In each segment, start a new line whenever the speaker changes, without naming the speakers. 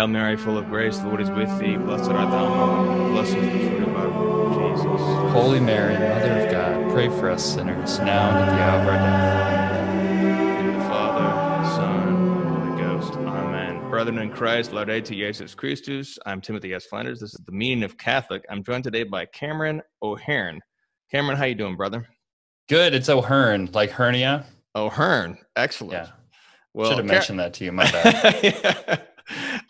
Hail Mary, full of grace, the Lord is with thee. Blessed art thou among women. Blessed is the fruit of thy womb, Jesus.
Holy Mary, Mother of God, pray for us sinners, now and at the hour of our death.
In the Father, Son, Holy Ghost. Amen. Brethren in Christ, Laudetur Jesus Christus. I'm Timothy S. Flanders. This is the meaning of Catholic. I'm joined today by Cameron O'Hearn. Cameron, how you doing, brother?
Good. It's O'Hearn, like hernia.
O'Hearn. Excellent.
Yeah.
Well,
Should have mentioned that to you. My bad.
Well,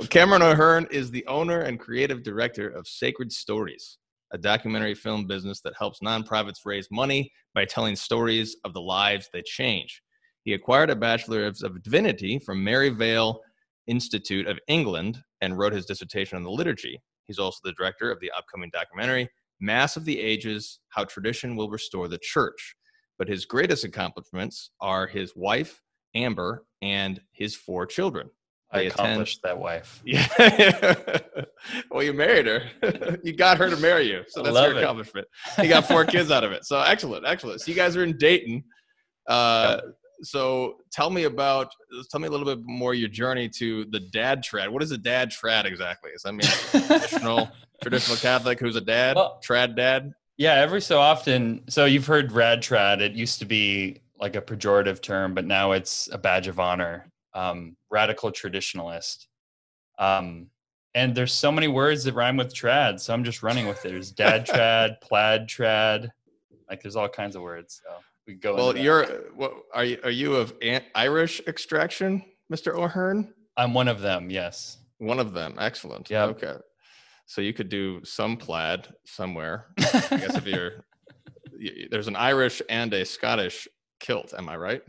Cameron O'Hearn is the owner and creative director of Sacred Stories, a documentary film business that helps nonprofits raise money by telling stories of the lives they change. He acquired a Bachelor of Divinity from Maryvale Institute of England and wrote his dissertation on the liturgy. He's also the director of the upcoming documentary, Mass of the Ages How Tradition Will Restore the Church. But his greatest accomplishments are his wife, Amber, and his four children.
I accomplished that wife.
Yeah. well, you married her. you got her to marry you. So that's your
it.
accomplishment. You got four kids out of it. So excellent, excellent. So you guys are in Dayton. Uh, So tell me about, tell me a little bit more your journey to the dad trad. What is a dad trad exactly? Is that mean traditional traditional Catholic who's a dad?
Well-
trad dad?
Yeah, every so often. So you've heard rad trad. It used to be like a pejorative term, but now it's a badge of honor. Um, radical traditionalist. Um, and there's so many words that rhyme with trad, so I'm just running with it. There's dad trad, plaid trad, like there's all kinds of words. So we go.
Well, you're what are you are you of Irish extraction, Mr. O'Hearn?
I'm one of them. Yes.
One of them. Excellent.
Yeah.
Okay. So you could do some plaid somewhere. I guess if you're there's an Irish and a Scottish kilt. Am I right?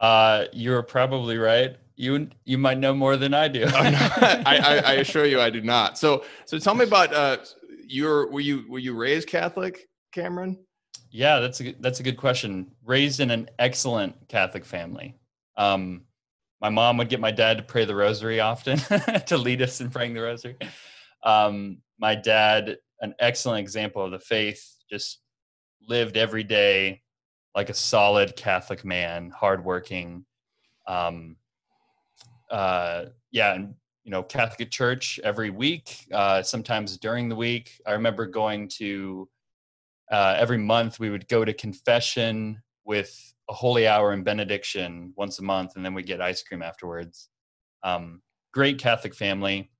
Uh, you're probably right. You you might know more than I do.
Oh, I, I, I assure you, I do not. So so tell me about uh, your were you were you raised Catholic, Cameron?
Yeah, that's a that's a good question. Raised in an excellent Catholic family. Um, my mom would get my dad to pray the rosary often to lead us in praying the rosary. Um, my dad, an excellent example of the faith, just lived every day like a solid Catholic man, hardworking. Um, uh, yeah, and you know, Catholic church every week, uh, sometimes during the week. I remember going to uh, every month we would go to confession with a holy hour and benediction once a month, and then we get ice cream afterwards. Um, great Catholic family.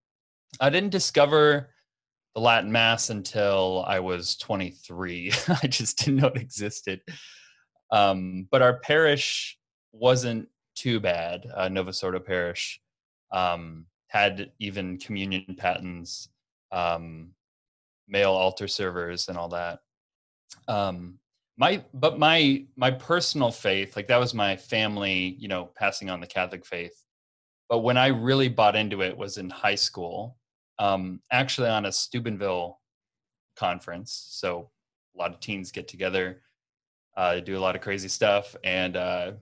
I didn't discover the Latin Mass until I was 23. I just didn't know it existed. Um, but our parish wasn't too bad. Uh, Novus Ordo Parish um, had even communion patens, um, male altar servers, and all that. Um my but my my personal faith like that was my family you know passing on the catholic faith. But when i really bought into it was in high school um actually on a steubenville conference. So a lot of teens get together uh do a lot of crazy stuff and uh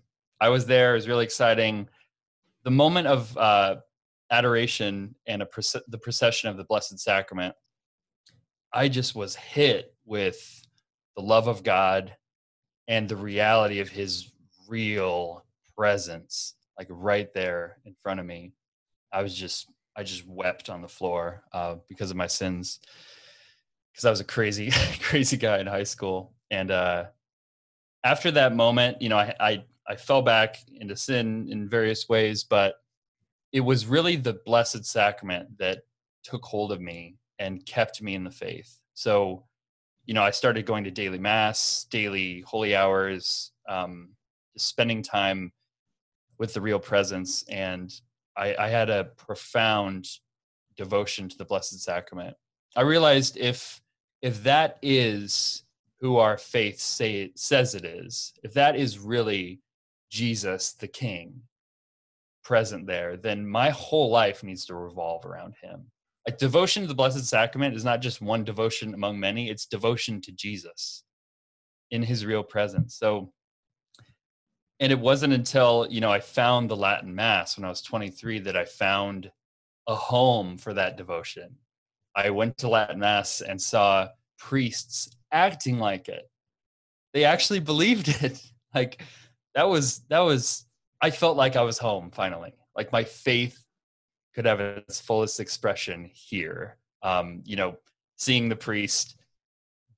i was there it was really exciting the moment of uh adoration and proce- the procession of the blessed sacrament i just was hit with the love of God and the reality of his real presence, like right there in front of me. I was just, I just wept on the floor uh, because of my sins, because I was a crazy, crazy guy in high school. And uh, after that moment, you know, I, I, I fell back into sin in various ways, but it was really the Blessed Sacrament that took hold of me and kept me in the faith. So, you know, I started going to daily mass, daily holy hours, um, spending time with the real presence. And I, I had a profound devotion to the Blessed Sacrament. I realized if if that is who our faith say says it is, if that is really Jesus the King present there, then my whole life needs to revolve around him. Like devotion to the blessed sacrament is not just one devotion among many it's devotion to jesus in his real presence. So and it wasn't until you know i found the latin mass when i was 23 that i found a home for that devotion. I went to latin mass and saw priests acting like it they actually believed it like that was that was I felt like I was home finally. Like my faith could have its fullest expression here. Um, you know, seeing the priest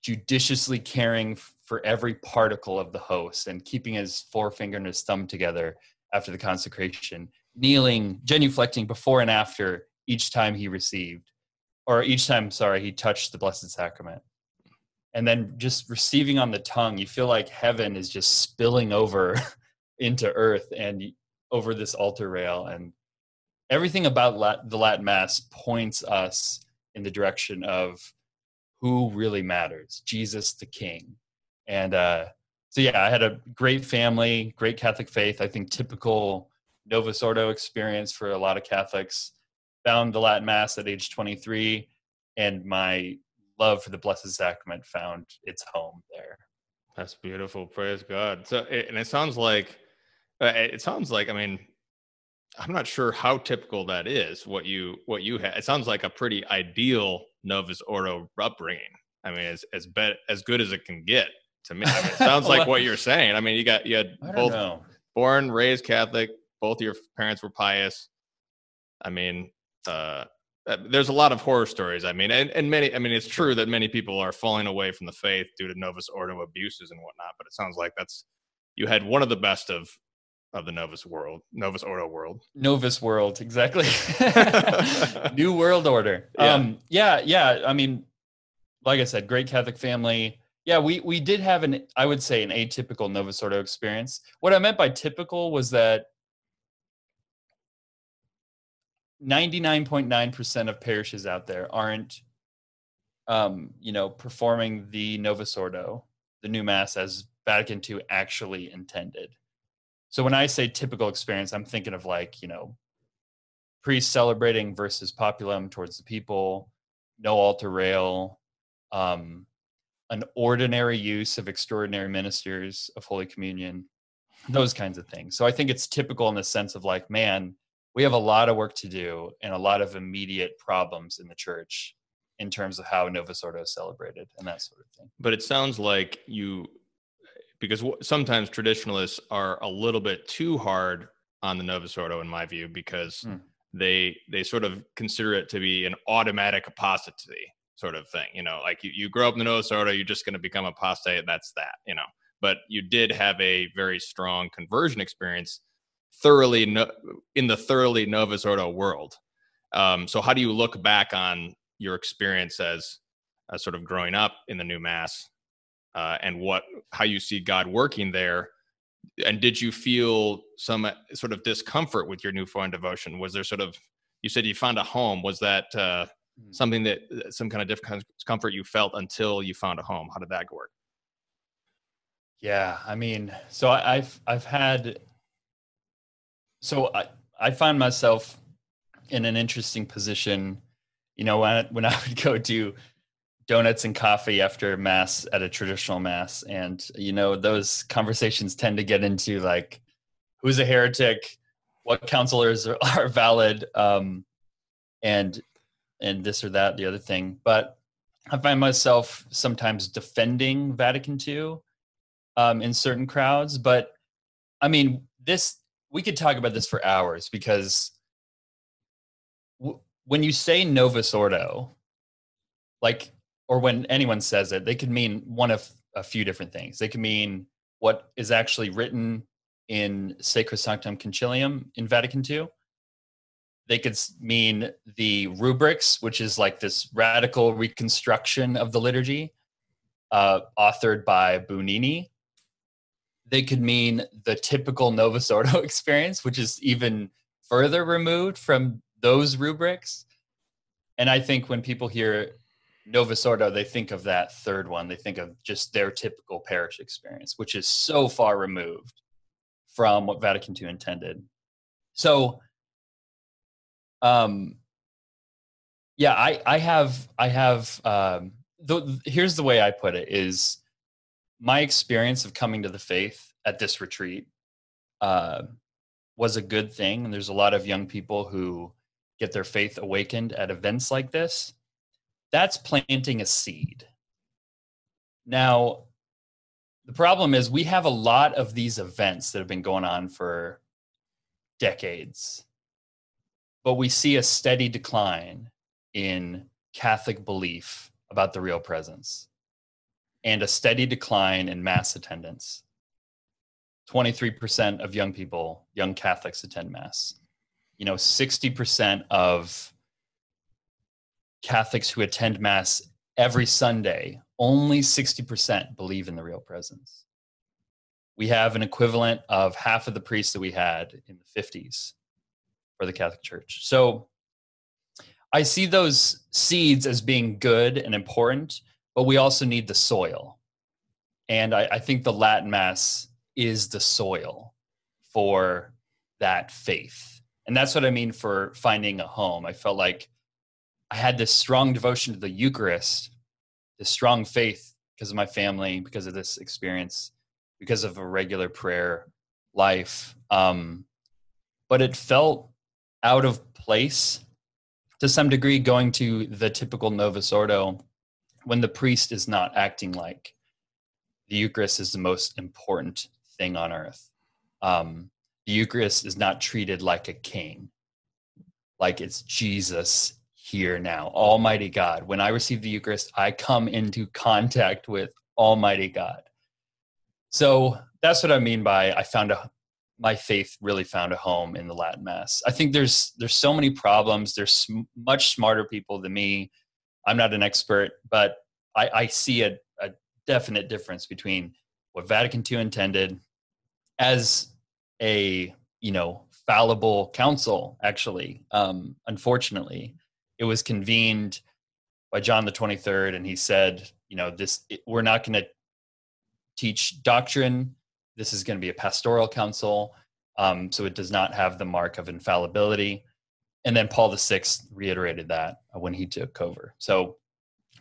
judiciously caring for every particle of the host and keeping his forefinger and his thumb together after the consecration, kneeling, genuflecting before and after each time he received, or each time, sorry, he touched the Blessed Sacrament. And then just receiving on the tongue, you feel like heaven is just spilling over into earth and over this altar rail. And everything about the Latin Mass points us in the direction of who really matters Jesus the King. And uh, so, yeah, I had a great family, great Catholic faith. I think typical Novus Ordo experience for a lot of Catholics. Found the Latin Mass at age 23, and my love for the Blessed Sacrament found its home there.
That's beautiful. Praise God. So, and it sounds like, uh, it sounds like, I mean, I'm not sure how typical that is. What you what you had. It sounds like a pretty ideal Novus Ordo upbringing. I mean, as as bet as good as it can get to me. I mean, it sounds like what you're saying. I mean, you got you had both know. born raised Catholic. Both your parents were pious. I mean, uh, uh, there's a lot of horror stories. I mean, and, and many. I mean, it's true that many people are falling away from the faith due to Novus Ordo abuses and whatnot. But it sounds like that's you had one of the best of of the Novus world, Novus Ordo world.
Novus world, exactly. New world order. Yeah. Um, yeah, yeah. I mean, like I said, great Catholic family. Yeah, we we did have an I would say an atypical Novus Ordo experience. What I meant by typical was that 99.9% of parishes out there aren't um, you know, performing the Novus Ordo, the new mass as Vatican II actually intended. So when I say typical experience, I'm thinking of like, you know, priest celebrating versus populum towards the people, no altar rail, um, an ordinary use of extraordinary ministers of Holy Communion, those kinds of things. So I think it's typical in the sense of like, man, we have a lot of work to do and a lot of immediate problems in the church in terms of how Novus Ordo is celebrated and that sort of thing.
But it sounds like you because sometimes traditionalists are a little bit too hard on the Novus Ordo, in my view, because mm. they they sort of consider it to be an automatic apostasy sort of thing. You know, like you, you grow up in the Novus Ordo, you're just going to become apostate. That's that. You know, but you did have a very strong conversion experience, thoroughly no, in the thoroughly Novus Ordo world. Um, so, how do you look back on your experience as uh, sort of growing up in the new mass uh, and what how you see God working there. And did you feel some uh, sort of discomfort with your new newfound devotion? Was there sort of you said you found a home? Was that uh, hmm. something that uh, some kind of discomfort you felt until you found a home? How did that work?
Yeah, I mean, so I, have I've had so I I find myself in an interesting position. You know, when when I would go do donuts and coffee after mass at a traditional mass and you know those conversations tend to get into like who's a heretic? What counselors are, are valid? Um, and and this or that the other thing. But i find myself sometimes defending vatican ii um, in certain crowds. But i mean this we could talk about this for hours because w- when you say novus ordo like or when anyone says it, they could mean one of a few different things. They could mean what is actually written in Sacrosanctum Concilium in Vatican II. They could mean the rubrics, which is like this radical reconstruction of the liturgy, uh, authored by Bugnini. They could mean the typical Novus Ordo experience, which is even further removed from those rubrics. And I think when people hear Novus Ordo, they think of that third one. They think of just their typical parish experience, which is so far removed from what Vatican II intended. So, um, yeah, I, I have, I have, um, the, here's the way I put it is my experience of coming to the faith at this retreat uh, was a good thing. And there's a lot of young people who get their faith awakened at events like this that's planting a seed. Now, the problem is we have a lot of these events that have been going on for decades. But we see a steady decline in Catholic belief about the real presence and a steady decline in mass attendance. 23% of young people, young Catholics attend mass. You know, 60% of Catholics who attend mass every Sunday, only 60% believe in the real presence. We have an equivalent of half of the priests that we had in the 50s for the Catholic Church. So I see those seeds as being good and important, but we also need the soil. And I, I think the Latin Mass is the soil for that faith. And that's what I mean for finding a home. I felt like I had this strong devotion to the Eucharist, this strong faith because of my family, because of this experience, because of a regular prayer life. Um, but it felt out of place to some degree going to the typical Novus Ordo when the priest is not acting like the Eucharist is the most important thing on earth. Um, the Eucharist is not treated like a king, like it's Jesus here now, Almighty God. When I receive the Eucharist, I come into contact with Almighty God. So that's what I mean by I found a my faith really found a home in the Latin Mass. I think there's there's so many problems. There's much smarter people than me. I'm not an expert, but I, I see a, a definite difference between what Vatican II intended as a you know fallible council. Actually, um, unfortunately, it was convened by John the 23rd, and he said, you know, this it, we're not going to teach doctrine. This is going to be a pastoral council, um, so it does not have the mark of infallibility. And then Paul VI reiterated that when he took over. So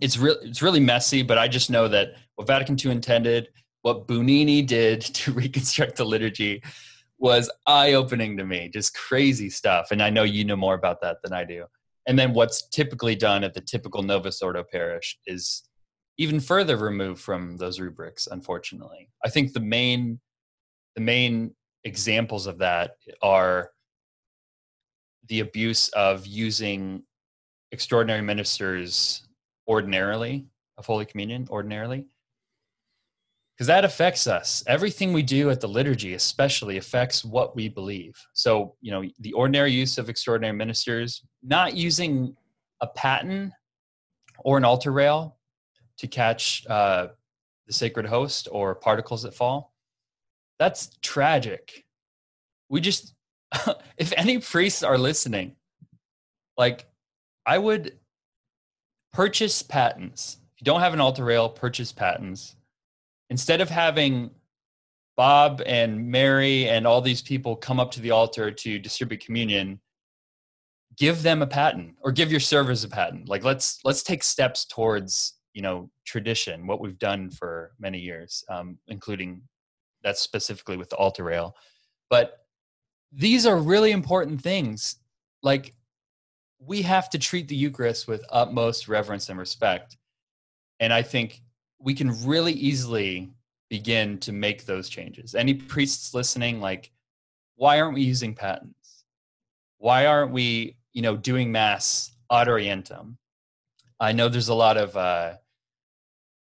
it's really it's really messy, but I just know that what Vatican II intended, what Bugnini did to reconstruct the liturgy, was eye opening to me. Just crazy stuff, and I know you know more about that than I do. And then what's typically done at the typical Novus Ordo parish is even further removed from those rubrics. Unfortunately, I think the main the main examples of that are the abuse of using extraordinary ministers ordinarily of Holy Communion ordinarily. Because that affects us. Everything we do at the liturgy, especially, affects what we believe. So, you know, the ordinary use of extraordinary ministers, not using a paten or an altar rail to catch uh, the sacred host or particles that fall, that's tragic. We just, if any priests are listening, like, I would purchase patens. If you don't have an altar rail, purchase patens. Instead of having Bob and Mary and all these people come up to the altar to distribute communion, give them a paten or give your servers a paten. Like let's let's take steps towards you know tradition, what we've done for many years, um, including that's specifically with the altar rail. But these are really important things. Like we have to treat the Eucharist with utmost reverence and respect. And I think we can really easily begin to make those changes. Any priests listening, like, why aren't we using patens? Why aren't we, you know, doing mass ad orientem? I know there's a lot of uh,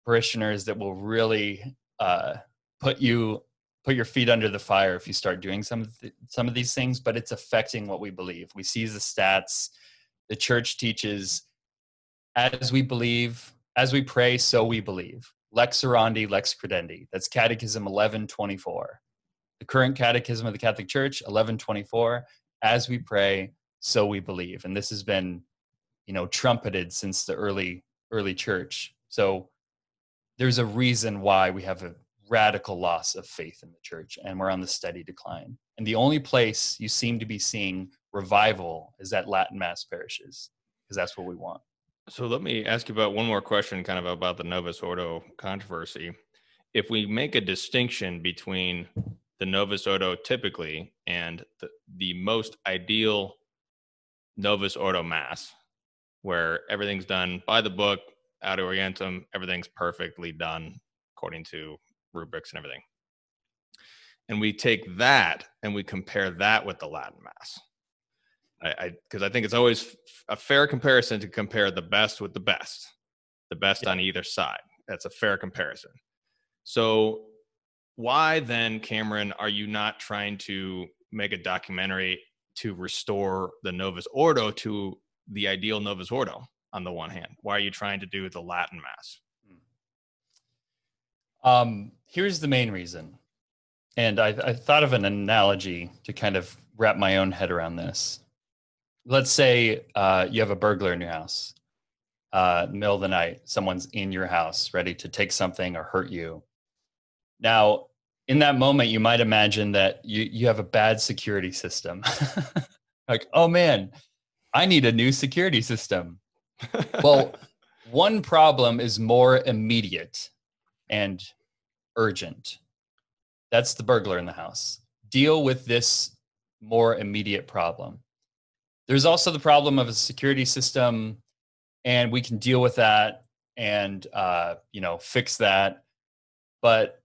parishioners that will really uh, put you put your feet under the fire if you start doing some of the, some of these things, but it's affecting what we believe. We see the stats the church teaches as we believe, as we pray, so we believe. Lex orandi, lex credendi. That's Catechism 1124. The current Catechism of the Catholic Church, 1124. As we pray, so we believe. And this has been, you know, trumpeted since the early early church. So there's a reason why we have a radical loss of faith in the church and we're on the steady decline. And the only place you seem to be seeing revival is at Latin Mass parishes because that's what we want.
So let me ask you about one more question, kind of about the Novus Ordo controversy. If we make a distinction between the Novus Ordo typically and the, the most ideal Novus Ordo Mass, where everything's done by the book, ad orientem, everything's perfectly done according to rubrics and everything. and we take that and we compare that with the Latin Mass. I because I, I, think it's always a fair comparison to compare the best with the best, the best yeah. on either side. That's a fair comparison. So why then, Cameron, are you not trying to make a documentary to restore the Novus Ordo to the ideal Novus Ordo on the one hand? Why are you trying to do the Latin Mass?
Um, here's the main reason. And I, I thought of an analogy to kind of wrap my own head around this. Let's say uh, you have a burglar in your house. Uh, middle of the night, someone's in your house ready to take something or hurt you. Now, in that moment, you might imagine that you, you have a bad security system. like, oh man, I need a new security system. well, one problem is more immediate and urgent. That's the burglar in the house. Deal with this more immediate problem. There's also the problem of a security system, and we can deal with that and uh, you know fix that. But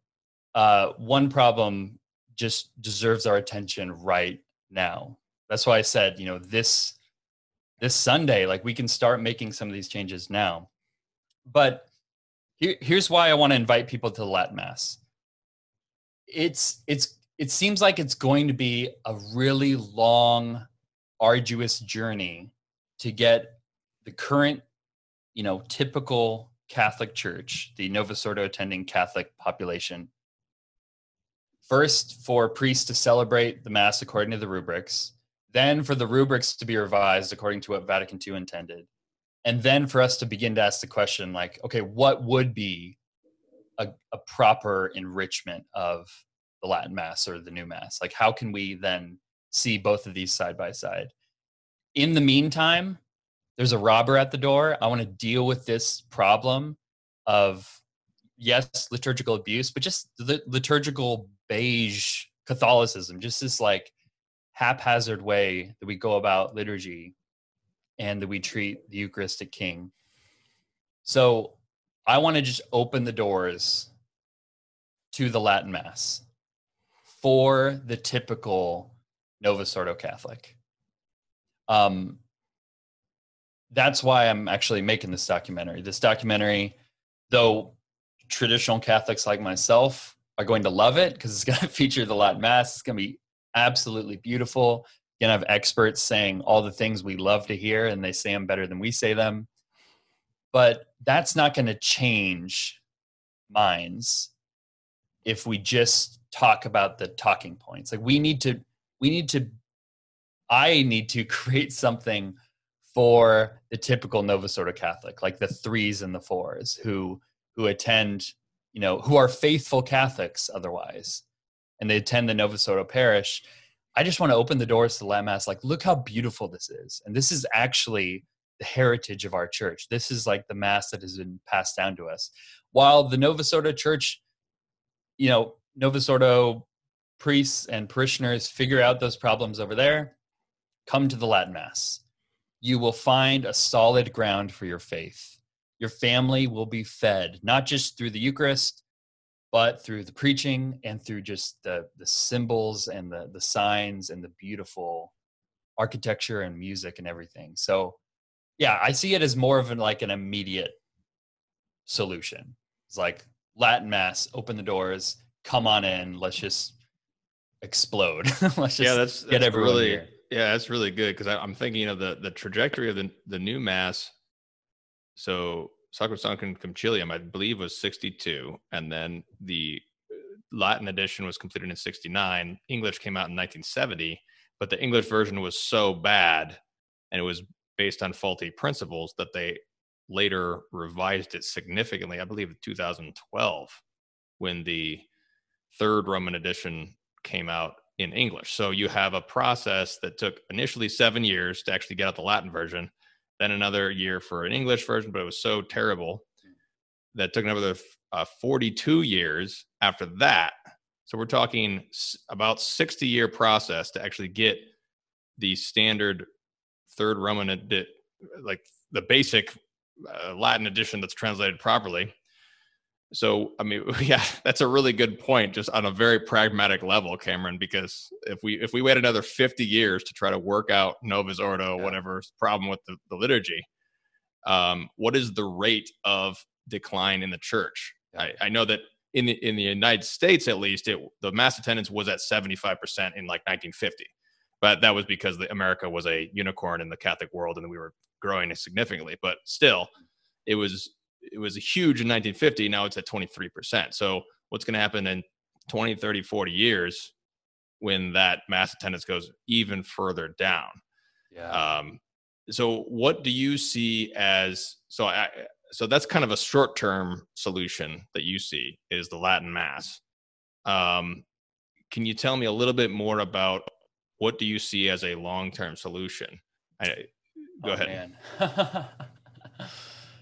uh, one problem just deserves our attention right now. That's why I said, you know, this this Sunday, like we can start making some of these changes now. But here, here's why I want to invite people to the Latin Mass. It's it's it seems like it's going to be a really long, arduous journey to get the current, you know, typical Catholic Church, the Novus Ordo attending Catholic population, first for priests to celebrate the Mass according to the rubrics, then for the rubrics to be revised according to what Vatican II intended, and then for us to begin to ask the question like okay what would be a, a, proper enrichment of the latin mass or the new mass? Like how can we then see both of these side by side? In the meantime there's a robber at the door. I want to deal with this problem of yes liturgical abuse but just the liturgical beige catholicism just this like haphazard way that we go about liturgy and that we treat the Eucharistic King. So I want to just open the doors to the Latin Mass for the typical Novus Ordo Catholic. Um, that's why I'm actually making this documentary. This documentary, though traditional Catholics like myself are going to love it because it's going to feature the Latin Mass, it's going to be absolutely beautiful gonna have experts saying all the things we love to hear and they say them better than we say them. But that's not going to change minds if we just talk about the talking points. Like we need to we need to i need to create something for the typical novus ordo catholic like the threes and the fours who who attend you know who are faithful catholics otherwise and they attend the novus ordo parish I just want to open the doors to Latin Mass. Like, look how beautiful this is. And this is actually the heritage of our church. This is like the Mass that has been passed down to us. While the Novus Church, you know, Novus priests and parishioners figure out those problems over there, come to the Latin Mass. You will find a solid ground for your faith. Your family will be fed, not just through the Eucharist, but through the preaching and through just the the symbols and the the signs and the beautiful architecture and music and everything. So yeah i see it as more of an like an immediate solution. It's like latin mass open the doors come on in let's just explode. Let's just
yeah that's, that's get everyone really here. yeah that's really good because i'm thinking of the the trajectory of the the new mass. So Sacrosanctum Concilium, I believe, was 62, and then the uh, Latin edition was completed in 69. English came out in 1970, but the English version was so bad and it was based on faulty principles that they later revised it significantly. I believe in 2012 when the third Roman edition came out in English. So you have a process that took initially seven years to actually get out the Latin version then another year for an English version, but it was so terrible that took another uh, 42 years after that. So we're talking about 60 year process to actually get the standard third Roman, edi- like the basic uh, Latin edition that's translated properly. So I mean, yeah, that's a really good point, just on a very pragmatic level, Cameron. Because if we if we wait another fifty years to try to work out Novus Ordo, yeah. whatever problem with the, the liturgy, um, what is the rate of decline in the church? I, I know that in the in the United States, at least, it the mass attendance was at seventy five percent in like nineteen fifty, but that was because the, America was a unicorn in the Catholic world, and we were growing significantly. But still, it was it was huge in 1950 now it's at 23% so what's going to happen in 20 30 40 years when that mass attendance goes even further down?
Yeah.
Um, so what do you see as so I, so that's kind of a short term solution that you see is the latin mass. Um, can you tell me a little bit more about what do you see as a long term solution? I, go oh, ahead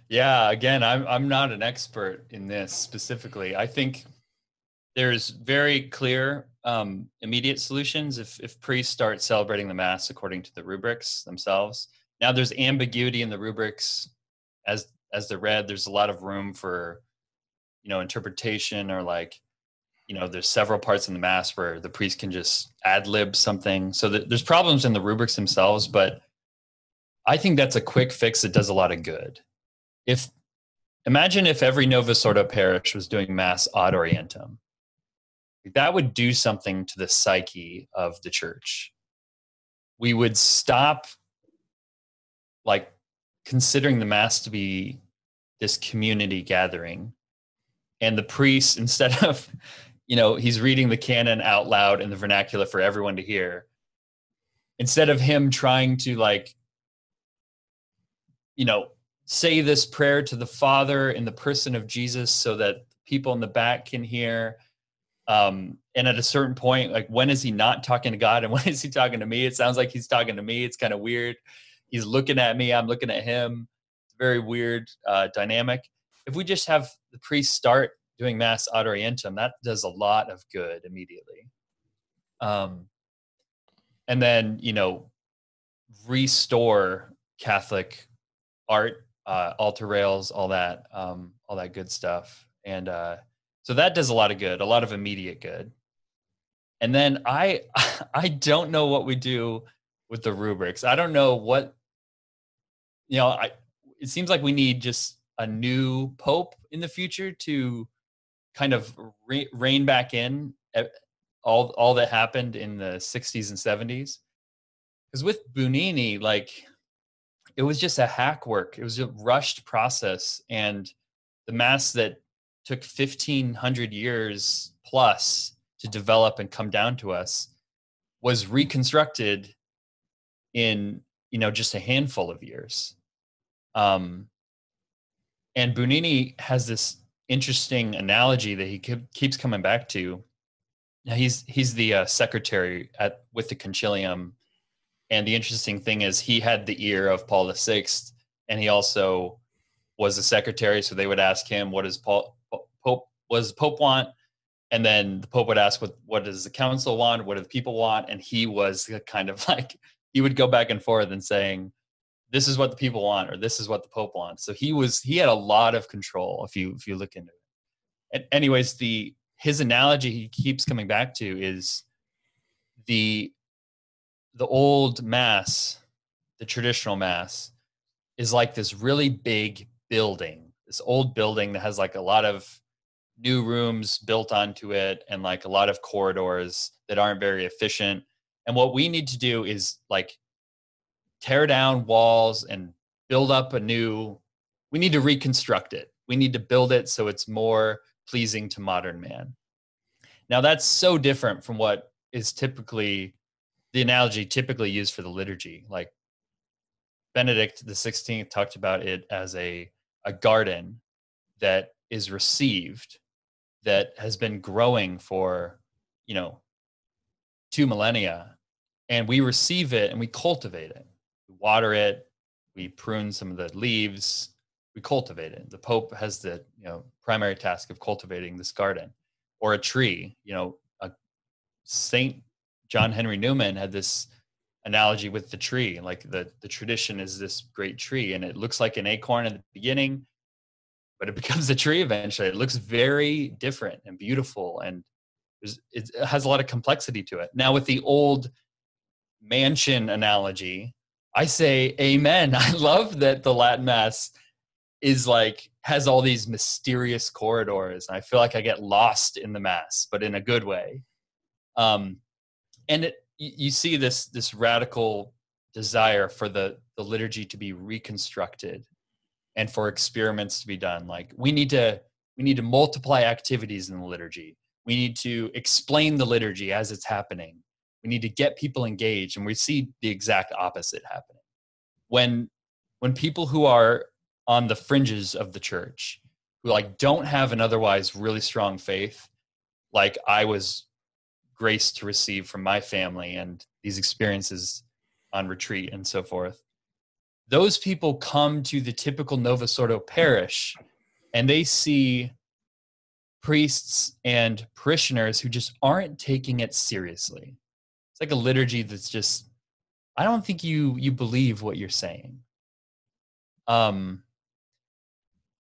Yeah, again, I'm I'm not an expert in this specifically. I think there's very clear um, immediate solutions if if priests start celebrating the mass according to the rubrics themselves. Now there's ambiguity in the rubrics as as they're read. There's a lot of room for you know interpretation or like you know there's several parts in the mass where the priest can just ad lib something. So there's problems in the rubrics themselves, but I think that's a quick fix that does a lot of good if imagine if every Novus Ordo parish was doing mass ad orientem, that would do something to the psyche of the church. We would stop like considering the mass to be this community gathering. And the priest instead of you know he's reading the canon out loud in the vernacular for everyone to hear. Instead of him trying to like you know say this prayer to the Father in the person of Jesus so that people in the back can hear. Um, and at a certain point, like when is he not talking to God and when is he talking to me? It sounds like he's talking to me. It's kind of weird. He's looking at me, I'm looking at him. Very weird uh, dynamic. If we just have the priest start doing Mass ad orientem, that does a lot of good immediately. Um, and then, you know, restore Catholic art uh, altar rails, all that, um, all that good stuff. And uh, so that does a lot of good, a lot of immediate good. And then I, I don't know what we do with the rubrics. I don't know what, you know, I, it seems like we need just a new pope in the future to kind of re- rein back in all all that happened in the 60s and 70s because with Bugnini like it was just a hack work. It was a rushed process, and the mass that took fifteen hundred years plus to develop and come down to us was reconstructed in you know just a handful of years. Um, and Bugnini has this interesting analogy that he keeps coming back to. Now he's he's the uh, secretary at with the Consilium and the interesting thing is, he had the ear of Paul VI, and he also was a secretary. So they would ask him, "What does Paul Pope was Pope want?" And then the Pope would ask, "What what does the council want? What do the people want?" And he was kind of like he would go back and forth and saying, "This is what the people want," or "This is what the Pope wants." So he was he had a lot of control if you if you look into it. And anyways, the his analogy he keeps coming back to is the the old mass, the traditional mass, is like this really big building, this old building that has like a lot of new rooms built onto it and like a lot of corridors that aren't very efficient. And what we need to do is like tear down walls and build up a new, we need to reconstruct it. We need to build it so it's more pleasing to modern man. Now, that's so different from what is typically the analogy typically used for the liturgy. Like Benedict the Sixteenth talked about it as a a garden that is received that has been growing for you know two millennia and we receive it and we cultivate it we water it we prune some of the leaves we cultivate it the pope has the you know primary task of cultivating this garden or a tree you know a saint John Henry Newman had this analogy with the tree. Like the, the tradition is this great tree, and it looks like an acorn at the beginning. but it becomes a tree eventually. It looks very different and beautiful, and it has a lot of complexity to it. Now, with the old mansion analogy, I say amen. I love that the Latin Mass is like has all these mysterious corridors. And I feel like I get lost in the Mass, but in a good way. Um, and it, you see this this radical desire for the the liturgy to be reconstructed and for experiments to be done. Like we need to we need to multiply activities in the liturgy. We need to explain the liturgy as it's happening. We need to get people engaged and we see the exact opposite happening. When when people who are on the fringes of the church who like don't have an otherwise really strong faith like i was graced to receive from my family and these experiences on retreat and so forth those people come to the typical Novus Ordo parish and they see priests and parishioners who just aren't taking it seriously. It's like a liturgy that's just I don't think you you believe what you're saying. Um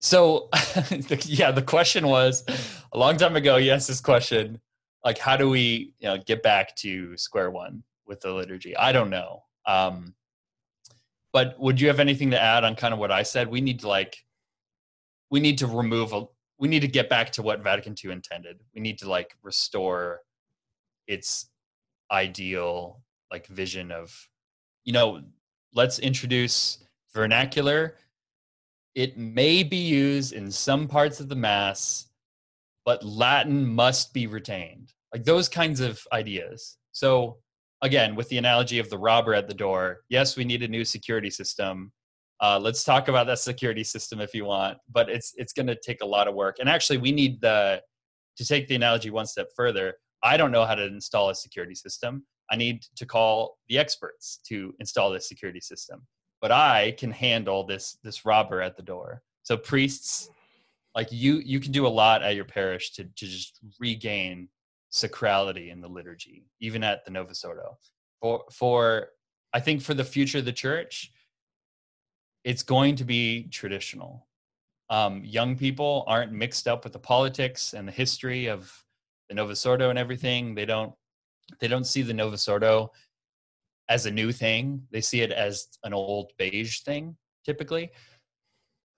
so yeah, the question was a long time ago, yes, this question, like how do we, you know, get back to square one with the liturgy? I don't know. Um but would you have anything to add on kind of what I said? We need to like, we need to remove a, we need to get back to what Vatican II intended. We need to like restore its ideal like vision of, you know, let's introduce vernacular. It may be used in some parts of the mass, but Latin must be retained. Like those kinds of ideas. So again, with the analogy of the robber at the door, yes, we need a new security system. Uh, let's talk about that security system if you want, but it's it's going to take a lot of work. And actually, we need the to take the analogy one step further. I don't know how to install a security system. I need to call the experts to install this security system. But I can handle this this robber at the door. So priests, like you, you can do a lot at your parish to to just regain sacrality in the liturgy, even at the Novus Ordo. For, for I think for the future of the church, it's going to be traditional. Um, young people aren't mixed up with the politics and the history of the Novus Ordo and everything. They don't they don't see the Novus Ordo as a new thing. They see it as an old beige thing, typically.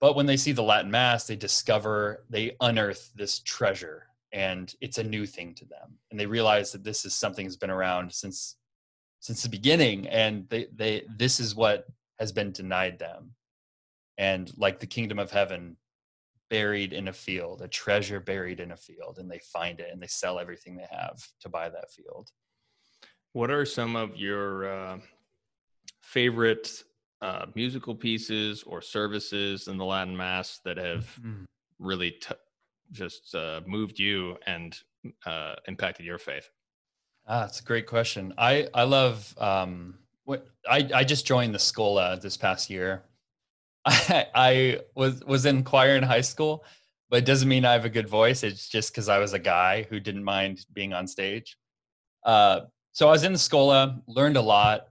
But when they see the Latin Mass, they discover, they unearth this treasure and it's a new thing to them. And they realize that this is something that's been around since since the beginning and they they this is what has been denied them. And like the kingdom of heaven buried in a field a treasure buried in a field and they find it and they sell everything they have to buy that field.
What are some of your uh, favorite uh, musical pieces or services in the latin mass that have mm-hmm. really t- just uh, moved you and uh, impacted your faith?
Ah, that's a great question. I I love um, what I I just joined the Schola this past year. I I was was in choir in high school, but it doesn't mean I have a good voice. It's just because I was a guy who didn't mind being on stage. Uh, so I was in the Schola, learned a lot,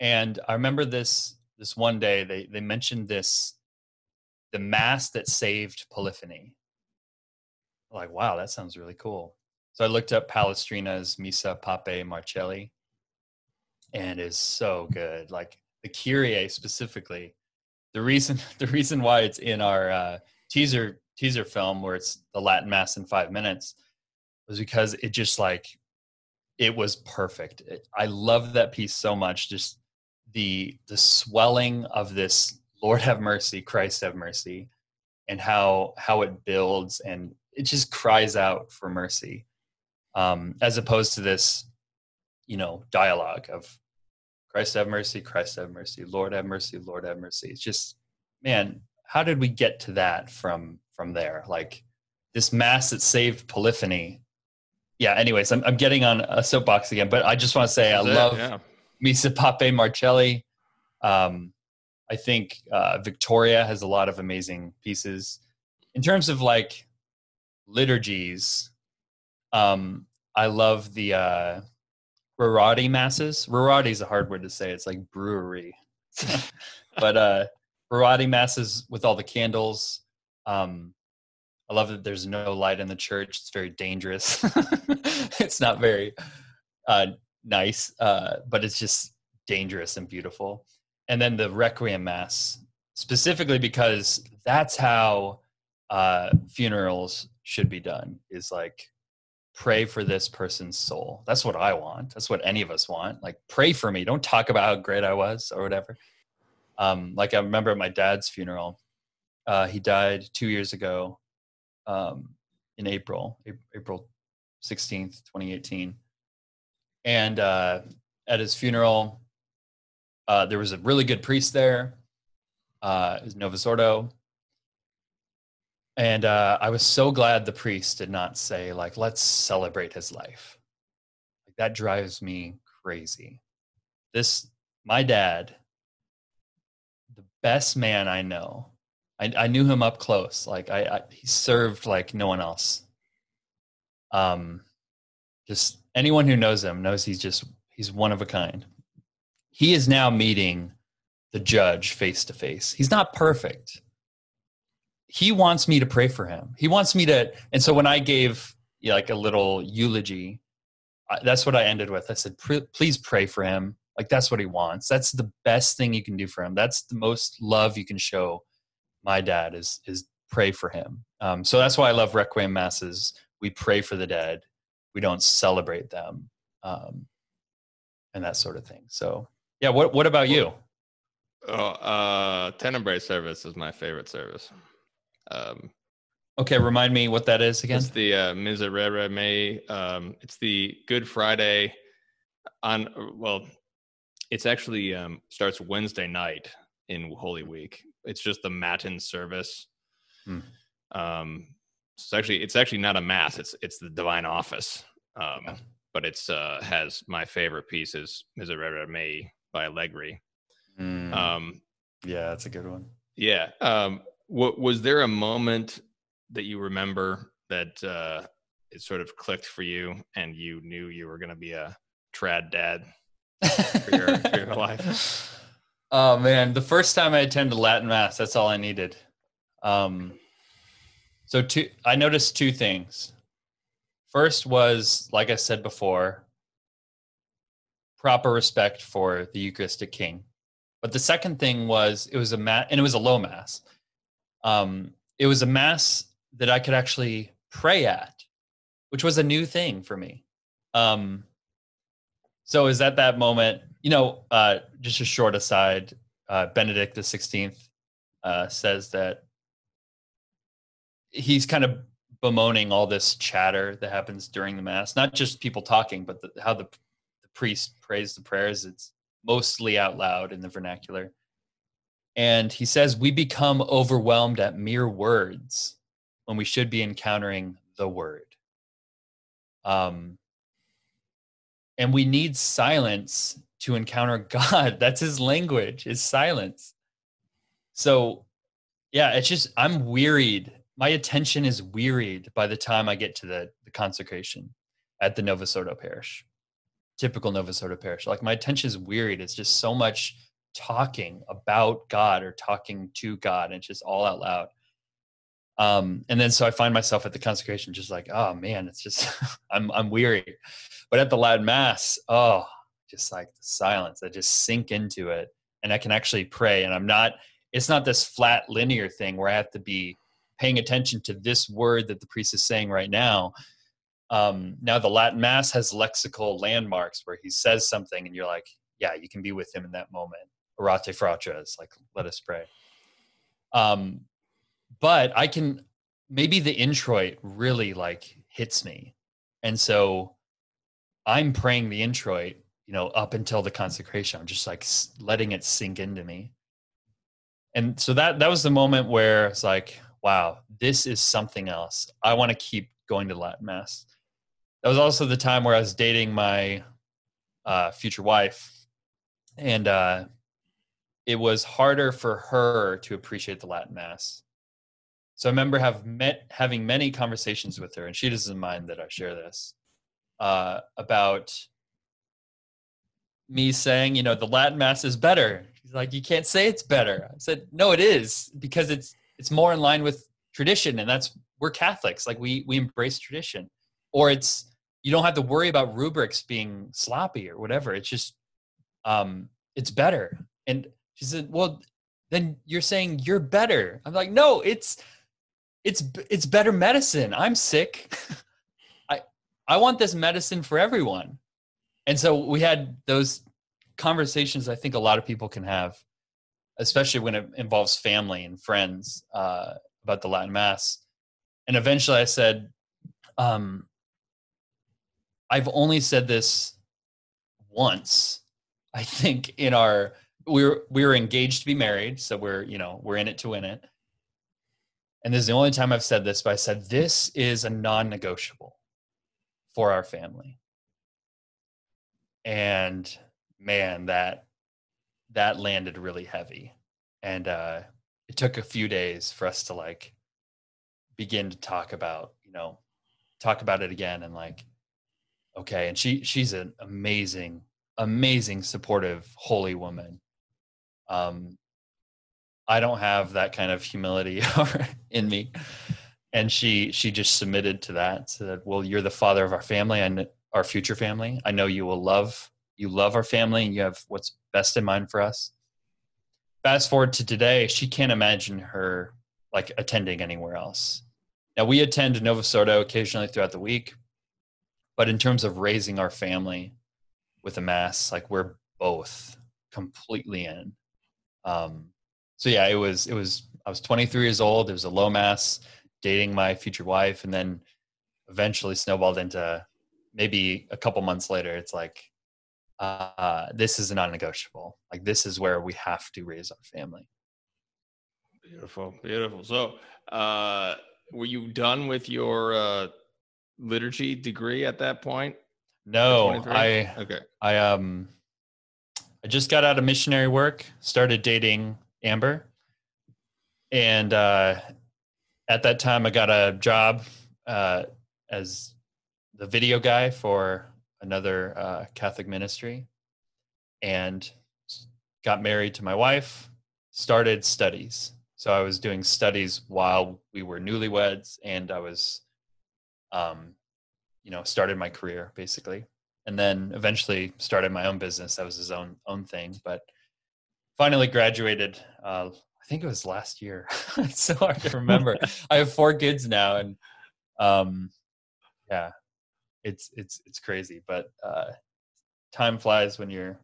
and I remember this this one day they they mentioned this the mass that saved Polyphony like, wow, that sounds really cool. So I looked up Palestrina's Missa Papae Marcelli, and is so good. Like the Kyrie specifically. The reason the reason why it's in our uh, teaser teaser film where it's the Latin Mass in five minutes was because it just like it was perfect. It, I love that piece so much. Just the the swelling of this Lord have mercy, Christ have mercy, and how how it builds and it just cries out for mercy um, as opposed to this you know dialogue of christ have mercy christ have mercy lord have mercy lord have mercy. It's just man how did we get to that from from there? Like this mass that saved polyphony. Yeah anyways i'm, I'm getting on a soapbox again but i just want to say That's i it, love yeah. Missa Papae marcelli um, i think uh, victoria has a lot of amazing pieces in terms of like liturgies, um, I love the uh, masses. Rorati is a hard word to say. It's like brewery, but uh, masses with all the candles. Um, I love that there's no light in the church. It's very dangerous. it's not very uh, nice, uh, but it's just dangerous and beautiful. And then the Requiem Mass, specifically because that's how uh, funerals should be done, is like pray for this person's soul. That's what I want. That's what any of us want. Like, pray for me. Don't talk about how great I was or whatever. Um, like, I remember at my dad's funeral, uh, he died two years ago um, in April, April 16th, 2018. And uh, at his funeral, uh, there was a really good priest there, uh, Ordo. And uh, I was so glad the priest did not say, like, let's celebrate his life. Like, that drives me crazy. This, my dad, the best man I know, I, I knew him up close. Like I, I, he served like no one else. Um, just anyone who knows him knows he's just he's one of a kind. He is now meeting the judge face to face. He's not perfect. He wants me to pray for him. He wants me to, and so when I gave like a little eulogy, that's what I ended with. I said, "Please pray for him." Like that's what he wants. That's the best thing you can do for him. That's the most love you can show my dad is is pray for him. Um, so that's why I love requiem masses. We pray for the dead. We don't celebrate them, um, and that sort of thing. So yeah, what what about you?
Oh, uh, Tenebrae service is my favorite service.
Um, okay, remind me what that is again.
It's the uh, Miserere Mei. Um, it's the Good Friday on. Well, it's actually um, starts Wednesday night in Holy Week, it's just the matin service. Hmm. Um, it's actually it's actually not a mass. It's it's the divine office. Um, yeah. but it's uh has my favorite piece is Miserere Mei by Allegri.
Mm. Um, yeah, that's a good one.
Yeah. Um, what was there a moment that you remember that uh, it sort of clicked for you and you knew you were going to be a trad dad for your, for your life?
Oh man, the first time I attended Latin mass, that's all I needed. Um, so two, I noticed two things. First was, like I said before, proper respect for the Eucharistic King. But the second thing was it was a mass, and it was a low mass. Um, it was a mass that I could actually pray at, which was a new thing for me. Um, so is at that moment you know, uh, just a short aside, uh, Benedict the Sixteenth uh, says that he's kind of bemoaning all this chatter that happens during the mass, not just people talking, but the, how the, the priest prays the prayers. It's mostly out loud in the vernacular. And he says, We become overwhelmed at mere words when we should be encountering the word. Um, and we need silence to encounter God. That's his language, is silence. So, yeah, it's just, I'm wearied. My attention is wearied by the time I get to the, the consecration at the Novus Ordo parish, typical Novus Ordo parish. Like, my attention is wearied. It's just so much talking about God or talking to God, and it's just all out loud. Um, and then so I find myself at the consecration just like, oh man, it's just I'm I'm weary. But at the Latin Mass, oh, just like the silence. I just sink into it and I can actually pray. And I'm not, it's not this flat linear thing where I have to be paying attention to this word that the priest is saying right now. Um, now the Latin Mass has lexical landmarks where he says something and you're like, yeah, you can be with him in that moment. Orate fratres, like let us pray. Um, but I can maybe the introit really like hits me. And so I'm praying the introit you know, up until the consecration. I'm just like letting it sink into me. And so that that was the moment where it's like, wow, this is something else. I want to keep going to Latin Mass. That was also the time where I was dating my uh, future wife, and uh, it was harder for her to appreciate the Latin Mass. So I remember have met having many conversations with her, and she doesn't mind that I share this uh, about me saying, you know, the Latin mass is better. He's like, you can't say it's better. I said, no, it is because it's it's more in line with tradition and that's we're catholics like we we embrace tradition. Or it's you don't have to worry about rubrics being sloppy or whatever it's just um it's better. And she said well then you're saying you're better. I'm like no it's it's it's better medicine. I'm sick. I i want this medicine for everyone. And so we had those conversations i think a lot of people can have especially when it involves family and friends uh, about the latin mass. And eventually i said um, i've only said this once. I think in our we were we were engaged to be married so we're you know we're in it to win it. And this is the only time i've said this but i said this is a non-negotiable for our family. And man that that landed really heavy and uh it took a few days for us to like begin to talk about you know talk about it again and like okay and she she's an amazing amazing supportive holy woman um i don't have that kind of humility in me and she she just submitted to that said well you're the father of our family and our future family. I know you will love you love our family and you have what's best in mind for us. Fast forward to today, she can't imagine her like attending anywhere else. Now we attend Novus Ordo occasionally throughout the week, but in terms of raising our family with a mass, like we're both completely in. Um, so yeah, it was it was I was 23 years old. It was a low mass, dating my future wife, and then eventually snowballed into maybe a couple months later, it's like, uh, this is non-negotiable. Like this is where we have to raise our family.
Beautiful, beautiful. So, uh, were you done with your uh, liturgy degree at that point?
No, I okay. I um, I just got out of missionary work, started dating Amber, and uh, at that time I got a job uh, as the video guy for another uh, Catholic ministry and got married to my wife, started studies. So I was doing studies while we were newlyweds and I was, um, you know, started my career basically. And then eventually started my own business. That was his own own thing, but finally graduated. Uh, I think it was last year. it's so hard to remember. I have four kids now, and um, yeah, it's it's it's crazy but uh time flies when you're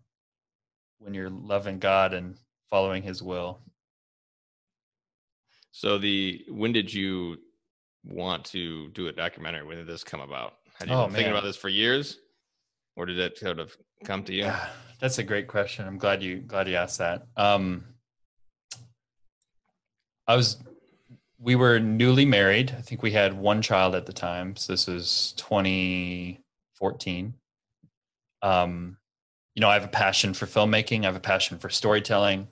when you're loving god and following his will.
So the when did you want to do a documentary? When did this come about? Had you oh, been thinking about this for years? Or did it sort of come to you? Yeah,
that's a great question. I'm glad you glad you asked that. Um i was we were newly married. I think we had one child at the time. So this was 2014. Um, you know, I have a passion for filmmaking. I have a passion for storytelling.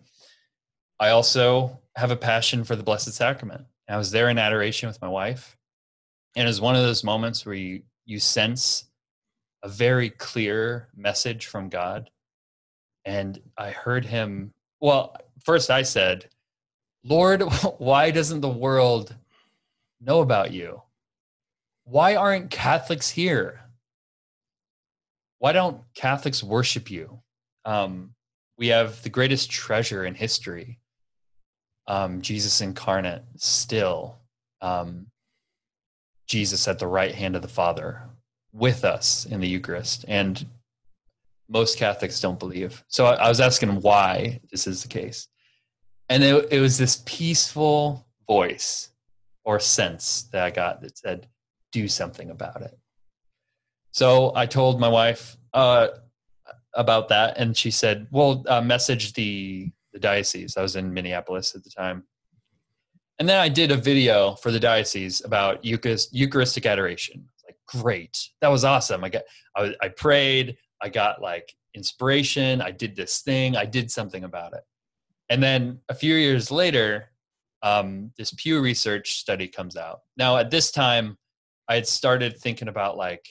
I also have a passion for the Blessed Sacrament. I was there in adoration with my wife. And it was one of those moments where you, you sense a very clear message from God. And I heard him. Well, first I said, Lord, why doesn't the world know about you? Why aren't Catholics here? Why don't Catholics worship you? Um, we have the greatest treasure in history um, Jesus incarnate, still. Um, Jesus at the right hand of the Father with us in the Eucharist. And most Catholics don't believe. So I, I was asking why this is the case and it, it was this peaceful voice or sense that I got that said, "Do something about it." So I told my wife uh, about that, and she said, "Well, uh, message the the diocese." I was in Minneapolis at the time, and then I did a video for the diocese about Eucharist, Eucharistic adoration. Like, great, that was awesome. I got, I, I prayed, I got like inspiration. I did this thing. I did something about it. And then a few years later, um, this Pew Research study comes out. Now, at this time, I had started thinking about like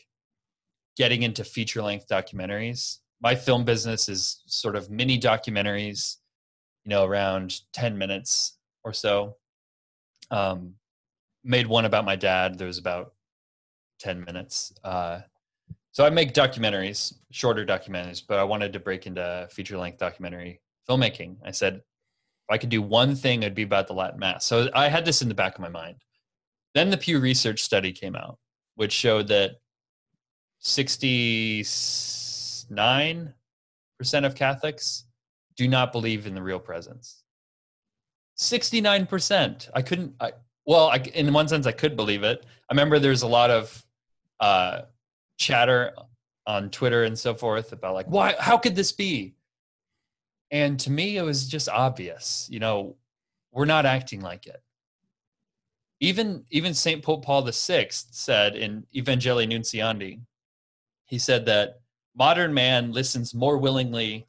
getting into feature length documentaries. My film business is sort of mini documentaries, you know, around 10 minutes or so. Um, made one about my dad. There was about 10 minutes. Uh, so I make documentaries, shorter documentaries, but I wanted to break into feature length documentary filmmaking. I said, I could do one thing, it'd be about the Latin Mass. So I had this in the back of my mind. Then the Pew Research study came out, which showed that 69% of Catholics do not believe in the real presence. 69%. I couldn't, I, well, I, in one sense, I could believe it. I remember there's a lot of uh, chatter on Twitter and so forth about like, why, how could this be? And to me, it was just obvious, you know, we're not acting like it. Even, even St. Pope Paul VI said in Evangelii Nuntiandi, he said that modern man listens more willingly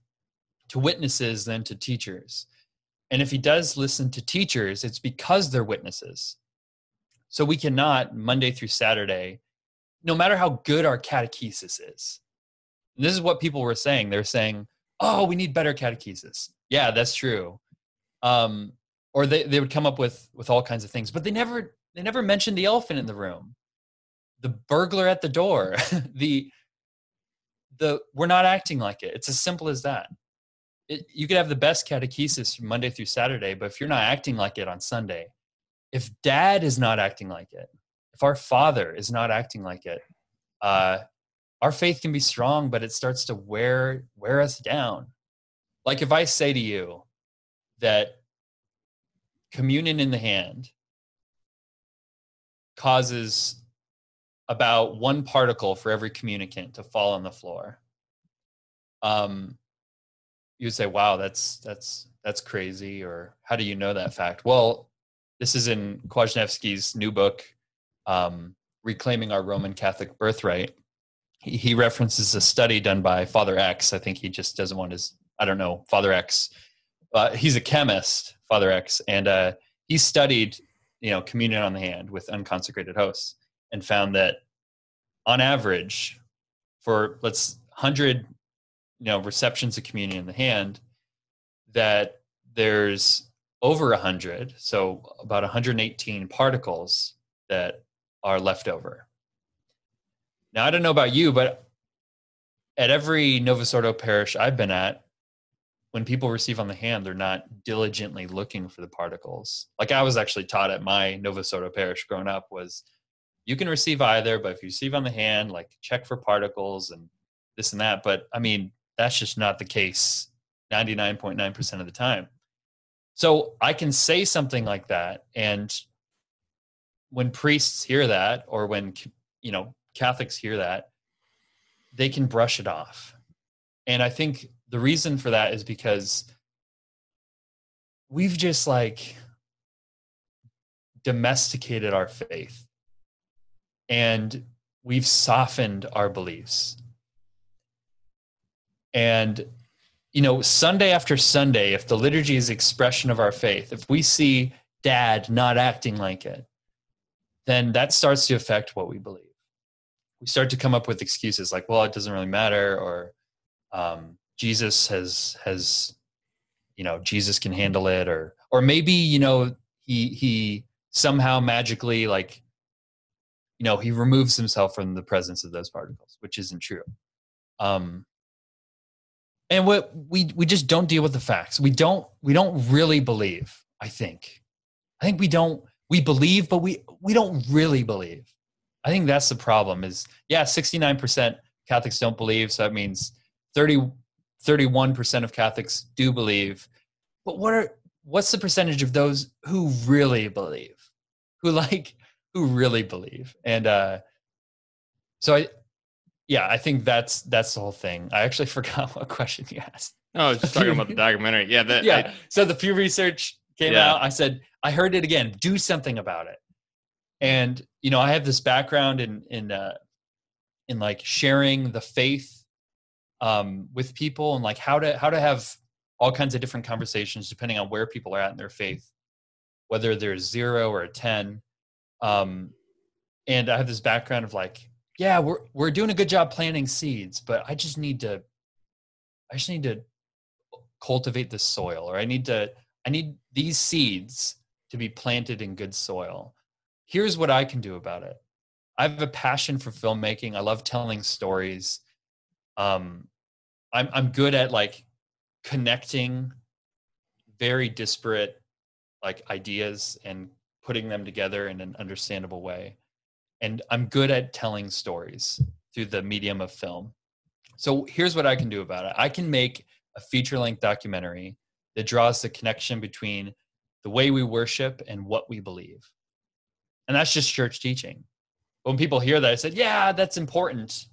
to witnesses than to teachers. And if he does listen to teachers, it's because they're witnesses. So we cannot, Monday through Saturday, no matter how good our catechesis is. And this is what people were saying. They're saying, oh, we need better catechesis. Yeah, that's true. Um, or they, they would come up with with all kinds of things, but they never they never mentioned the elephant in the room, the burglar at the door, the the we're not acting like it. It's as simple as that. It, you could have the best catechesis from Monday through Saturday, but if you're not acting like it on Sunday, if dad is not acting like it, if our father is not acting like it, uh, our faith can be strong, but it starts to wear wear us down. Like if I say to you that communion in the hand causes about one particle for every communicant to fall on the floor. Um, you would say, "Wow, that's that's that's crazy," or "How do you know that fact?" Well, this is in Kwasniewski's new book, um, "Reclaiming Our Roman Catholic Birthright." He, references a study done by Father X. I think he just doesn't want his. I don't know, Father X. Uh, he's a chemist, Father X, and uh, he studied, you know, communion on the hand with unconsecrated hosts and found that on average for let's 100 you know receptions of communion in the hand that there's over 100 so about 118 particles that are left over now i don't know about you but at every novus ordo parish i've been at when people receive on the hand they're not diligently looking for the particles like i was actually taught at my novus ordo parish growing up was you can receive either, but if you receive on the hand, like check for particles and this and that. But I mean, that's just not the case 99.9% of the time. So I can say something like that. And when priests hear that, or when, you know, Catholics hear that, they can brush it off. And I think the reason for that is because we've just like domesticated our faith and we've softened our beliefs. And you know, Sunday after Sunday, if the liturgy is expression of our faith, if we see dad not acting like it, then that starts to affect what we believe. We start to come up with excuses like, well, it doesn't really matter, or um, Jesus has has you know, Jesus can handle it, or or maybe, you know, he he somehow magically like you know he removes himself from the presence of those particles which isn't true. Um and what we we just don't deal with the facts. We don't we don't really believe i think. I think we don't we believe but we we don't really believe i think that's the problem is yeah 69% catholics don't believe so that means 30 31% of catholics do believe but what are what's the percentage of those who really believe who like who really believe. And uh, so I, yeah, I think that's that's the whole thing. I actually forgot what question you asked.
Oh, I was just talking about the documentary. Yeah, that,
yeah. I, so the Pew Research came yeah. out. I said I heard it again. Do something about it. And you know, I have this background in in uh, in like sharing the faith um, with people and like how to how to have all kinds of different conversations depending on where people are at in their faith, whether they're zero or a ten um, and I have this background of like, yeah, we're we're doing a good job planting seeds, but I just need to, I just need to cultivate the soil, or I need to, I need these seeds to be planted in good soil. Here's what I can do about it. I have a passion for filmmaking. I love telling stories. Um, I'm I'm good at like connecting very disparate like ideas and putting them together in an understandable way. And I'm good at telling stories through the medium of film. So here's what I can do about it. I can make a feature length documentary that draws the connection between the way we worship and what we believe. And that's just church teaching. When people hear that, I said, yeah, that's important.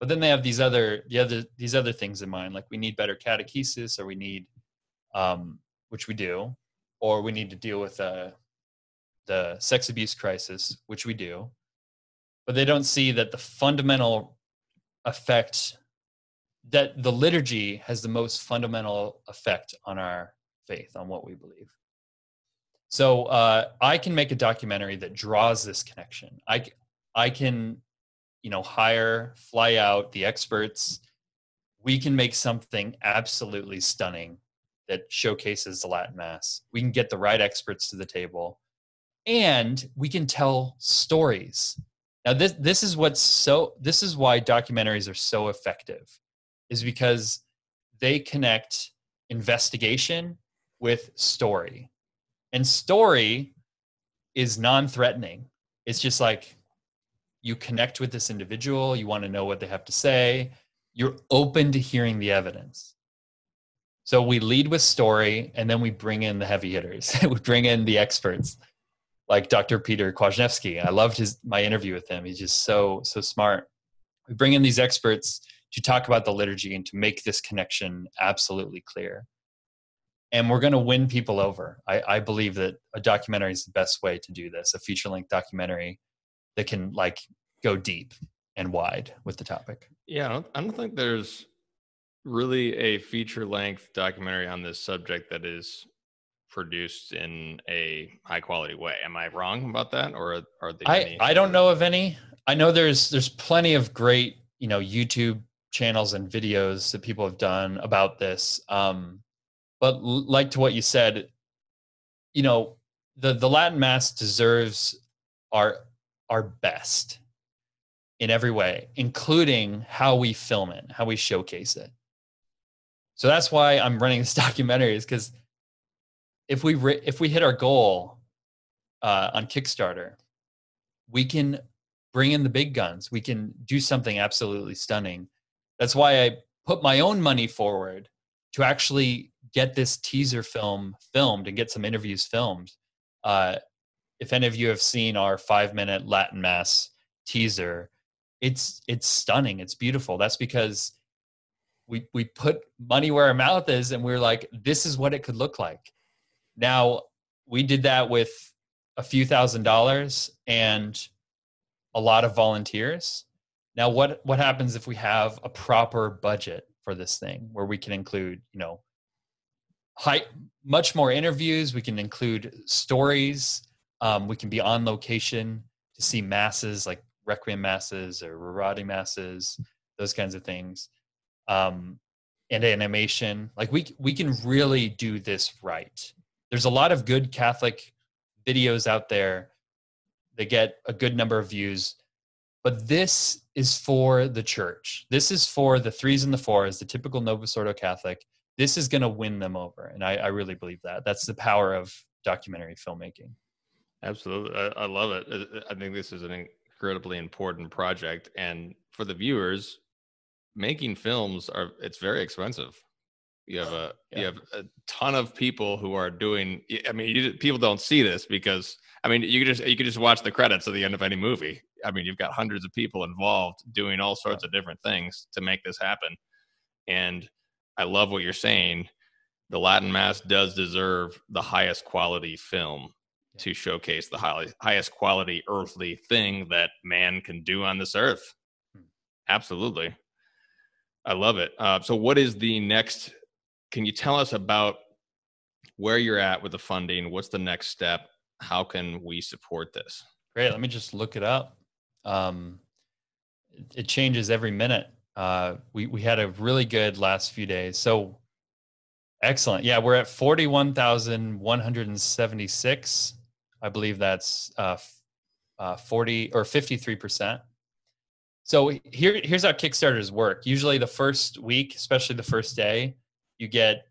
But then they have these other, the other, these other things in mind, like we need better catechesis, or we need, um, which we do, or we need to deal with uh, the sex abuse crisis, which we do. But they don't see that the fundamental effect that the liturgy has the most fundamental effect on our faith, on what we believe. So uh, I can make a documentary that draws this connection. I I can, you know, hire, fly out the experts. We can make something absolutely stunning that showcases the Latin Mass. We can get the right experts to the table, and we can tell stories. Now this this is what's so this is why documentaries are so effective is because they connect investigation with story. And story is non threatening. It's just like you connect with this individual, you want to know what they have to say, you're open to hearing the evidence. So we lead with story and then we bring in the heavy hitters. we bring in the experts like Dr. Peter Kwasniewski. I loved his my interview with him. He's just so so smart. We bring in these experts to talk about the liturgy and to make this connection absolutely clear. And we're going to win people over. I, I believe that a documentary is the best way to do this, a feature length documentary that can like go deep and wide with the topic.
Yeah, I don't, I don't think there's really a feature length documentary on this subject that is produced in a high quality way. Am I wrong about that, or are they?
I I don't know of any. I know there's there's plenty of great you know YouTube channels and videos that people have done about this. Um, but like to what you said, you know, the the Latin Mass deserves our our best in every way, including how we film it, how we showcase it. So that's why I'm running this documentary is because if we re- if we hit our goal uh, on Kickstarter, we can bring in the big guns. We can do something absolutely stunning that's why I put my own money forward to actually get this teaser film filmed and get some interviews filmed. Uh, if any of you have seen our five minute Latin Mass teaser, it's it's stunning. It's beautiful. That's because we we put money where our mouth is, and we're like, this is what it could look like. Now we did that with a few thousand dollars and a lot of volunteers now, what what happens if we have a proper budget for this thing, where we can include, you know, high, much more interviews. We can include stories. Um, we can be on location to see masses like requiem masses or rorate masses, those kinds of things, um, and animation. Like we we can really do this right. There's a lot of good Catholic videos out there. They get a good number of views but this is for the church. This is for the threes and the fours, the typical Novus Ordo Catholic. This is going to win them over. And I, I, really believe that. That's the power of documentary filmmaking.
Absolutely. I, I love it. I think this is an incredibly important project. And for the viewers, making films are, it's very expensive. You have a yeah. you have a ton of people who are doing. I mean, you, people don't see this because I mean, you could just you could just watch the credits at the end of any movie. I mean, you've got hundreds of people involved doing all sorts of different things to make this happen. And I love what you're saying. The Latin Mass does deserve the highest quality film to showcase the high, highest quality earthly thing that man can do on this earth. Hmm. Absolutely. I love it. Uh, so, what is the next can you tell us about where you're at with the funding? What's the next step? How can we support this?
Great. Let me just look it up. Um, it changes every minute. Uh, we we had a really good last few days. So excellent. Yeah, we're at forty one thousand one hundred and seventy six. I believe that's uh, uh, 40 or 53%. So here, here's how Kickstarters work. Usually the first week, especially the first day, you get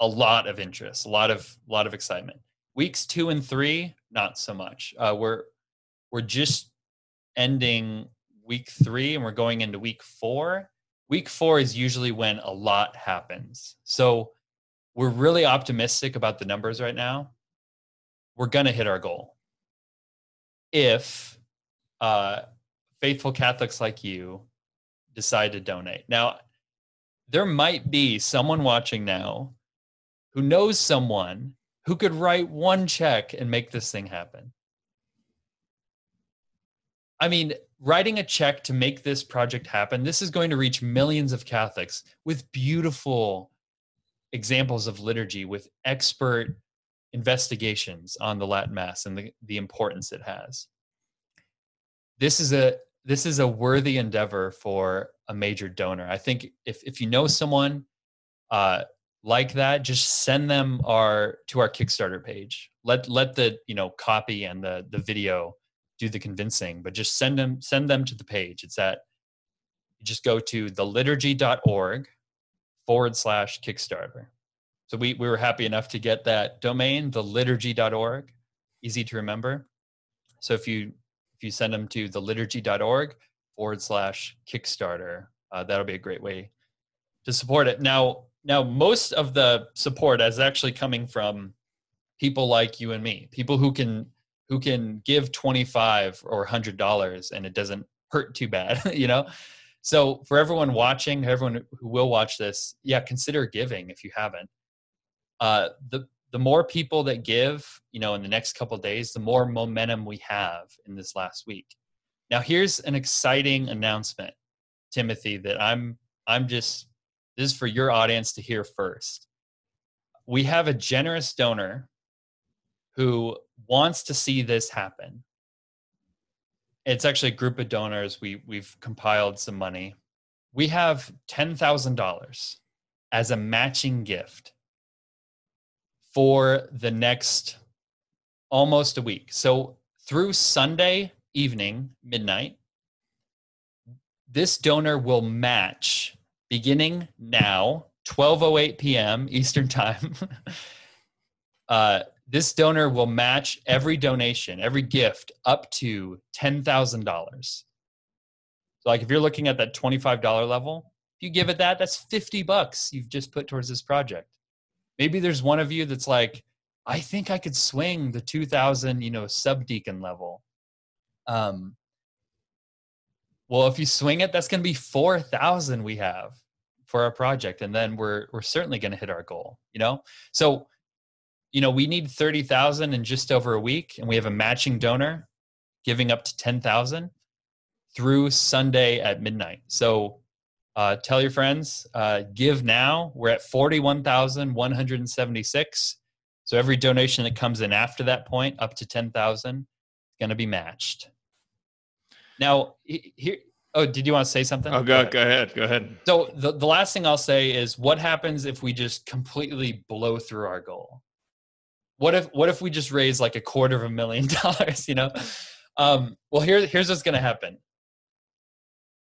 a lot of interest, a lot of, a lot of excitement. Weeks two and three, not so much. Uh, we're, we're just ending week three and we're going into week four. Week four is usually when a lot happens. So we're really optimistic about the numbers right now. We're going to hit our goal if uh, faithful Catholics like you decide to donate. Now, there might be someone watching now who knows someone who could write one check and make this thing happen. I mean, writing a check to make this project happen, this is going to reach millions of Catholics with beautiful examples of liturgy, with expert investigations on the Latin Mass and the, the importance it has. This is a this is a worthy endeavor for a major donor. I think if if you know someone uh, like that, just send them our to our Kickstarter page. Let let the you know copy and the the video do the convincing, but just send them send them to the page. It's at just go to theliturgy.org forward slash Kickstarter. So we, we were happy enough to get that domain, theliturgy.org, easy to remember. So if you if you send them to theliturgy.org forward slash Kickstarter, uh, that'll be a great way to support it. Now, now most of the support is actually coming from people like you and me, people who can who can give 25 or 100 dollars and it doesn't hurt too bad, you know? So for everyone watching, everyone who will watch this, yeah, consider giving if you haven't uh, the the more people that give, you know, in the next couple days, the more momentum we have in this last week. Now, here's an exciting announcement, Timothy, that I'm I'm just this is for your audience to hear first. We have a generous donor who wants to see this happen. It's actually a group of donors. We we've compiled some money. We have ten thousand dollars as a matching gift for the next almost a week. So through Sunday evening, midnight, this donor will match beginning now, 12:08 p.m. Eastern Time. uh, this donor will match every donation, every gift up to $10,000. So like if you're looking at that $25 level, if you give it that, that's 50 bucks you've just put towards this project. Maybe there's one of you that's like i think i could swing the 2000 you know subdeacon level. Um well if you swing it that's going to be 4000 we have for our project and then we're we're certainly going to hit our goal you know? So you know we need 30,000 in just over a week and we have a matching donor giving up to 10,000 through Sunday at midnight so uh, tell your friends. Uh, give now. We're at forty-one thousand one hundred and seventy-six. So every donation that comes in after that point, up to ten thousand, is going to be matched. Now, here. Oh, did you want to say something?
Oh, go, go, go ahead. Go ahead.
So the, the last thing I'll say is, what happens if we just completely blow through our goal? What if what if we just raise like a quarter of a million dollars? You know. Um, well, here here's what's going to happen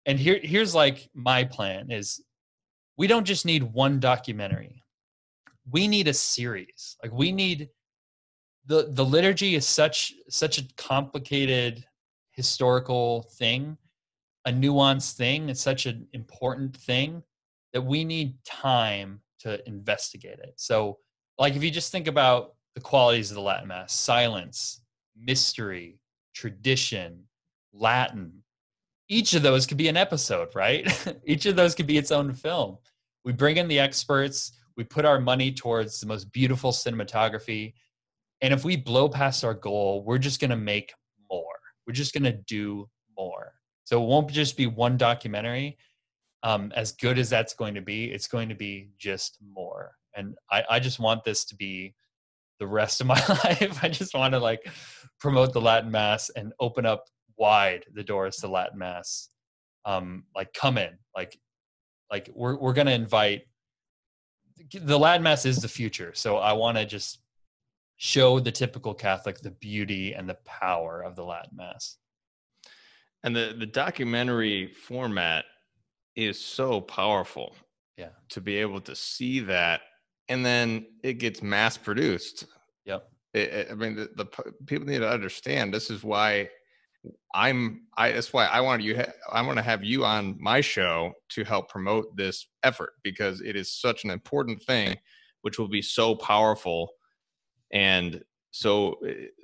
and here here's like my plan is we don't just need one documentary we need a series like we need the the liturgy is such such a complicated historical thing a nuanced thing it's such an important thing that we need time to investigate it so like if you just think about the qualities of the latin mass silence mystery tradition latin each of those could be an episode, right? each of those could be its own film. We bring in the experts, we put our money towards the most beautiful cinematography. And if we blow past our goal, we're just going to make more. We're just going to do more. So it won't just be one documentary. Um, as good as that's going to be, it's going to be just more. And I, I just want this to be the rest of my life. I just want to like promote the Latin Mass and open up wide the doors to Latin Mass. Um, like come in, like like we're we're gonna invite the Latin Mass is the future. So I want to just show the typical Catholic the beauty and the power of the Latin Mass.
And the the documentary format is so powerful.
Yeah.
To be able to see that and then it gets mass produced.
Yep.
It, it, I mean, the, the people need to understand this is why I'm. I that's why I want you. Ha- I want to have you on my show to help promote this effort because it is such an important thing, which will be so powerful and so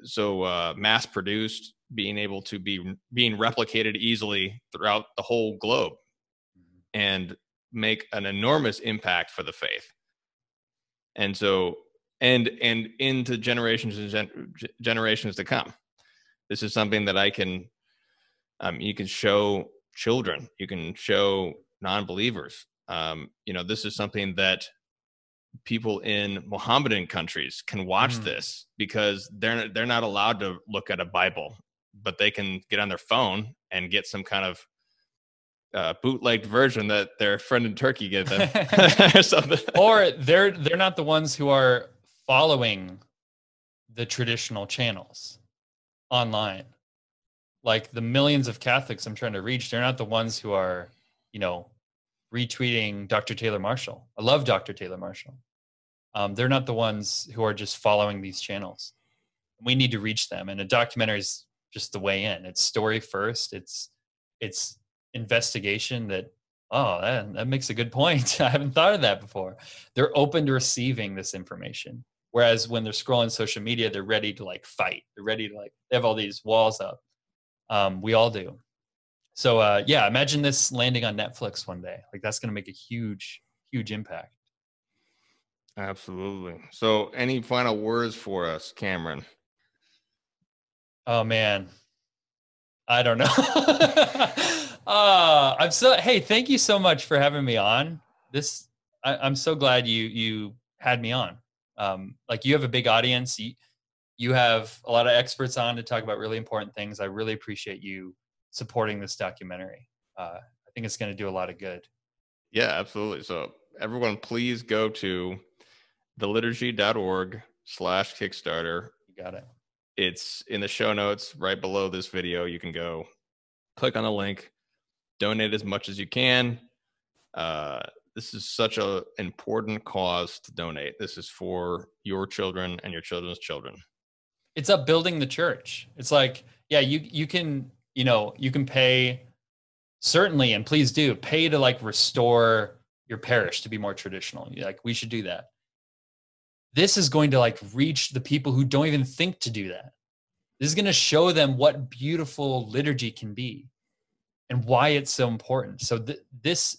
so uh, mass produced, being able to be being replicated easily throughout the whole globe, and make an enormous impact for the faith. And so and and into generations and gen- generations to come. This is something that I can, um, you can show children, you can show non-believers. Um, you know, this is something that people in Mohammedan countries can watch mm. this because they're they're not allowed to look at a Bible, but they can get on their phone and get some kind of uh, bootlegged version that their friend in Turkey gave them,
or, something. or they're they're not the ones who are following the traditional channels online. Like the millions of Catholics I'm trying to reach, they're not the ones who are, you know, retweeting Dr. Taylor Marshall. I love Dr. Taylor Marshall. Um, they're not the ones who are just following these channels. We need to reach them, and a documentary is just the way in. It's story first. It's it's investigation that oh that, that makes a good point. I haven't thought of that before. They're open to receiving this information. Whereas when they're scrolling social media, they're ready to like fight. They're ready to like they have all these walls up. Um, we all do. So uh, yeah, imagine this landing on Netflix one day. Like that's going to make a huge, huge impact.
Absolutely. So, any final words for us, Cameron?
Oh man, I don't know. uh, I'm so hey, thank you so much for having me on. This I, am so glad you you had me on. Um, like you have a big audience. You, you have a lot of experts on to talk about really important things. I really appreciate you supporting this documentary. Uh, i think it's going to do a lot of good.
Yeah absolutely. So everyone please go to theliturgy.org slash kickstarter.
You got it.
It's in the show notes right below this video. You can go click on the link donate as much as you can uh, this is such an important cause to donate. This is for your children and your children's children.
It's up building the church. It's like, yeah, you you can, you know, you can pay certainly and please do pay to like restore your parish to be more traditional. Like we should do that. This is going to like reach the people who don't even think to do that. This is going to show them what beautiful liturgy can be and why it's so important. So th- this